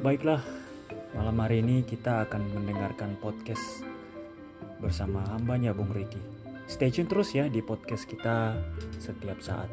Baiklah, malam hari ini kita akan mendengarkan podcast bersama hambanya Bung Riki. Stay tune terus ya di podcast kita setiap saat.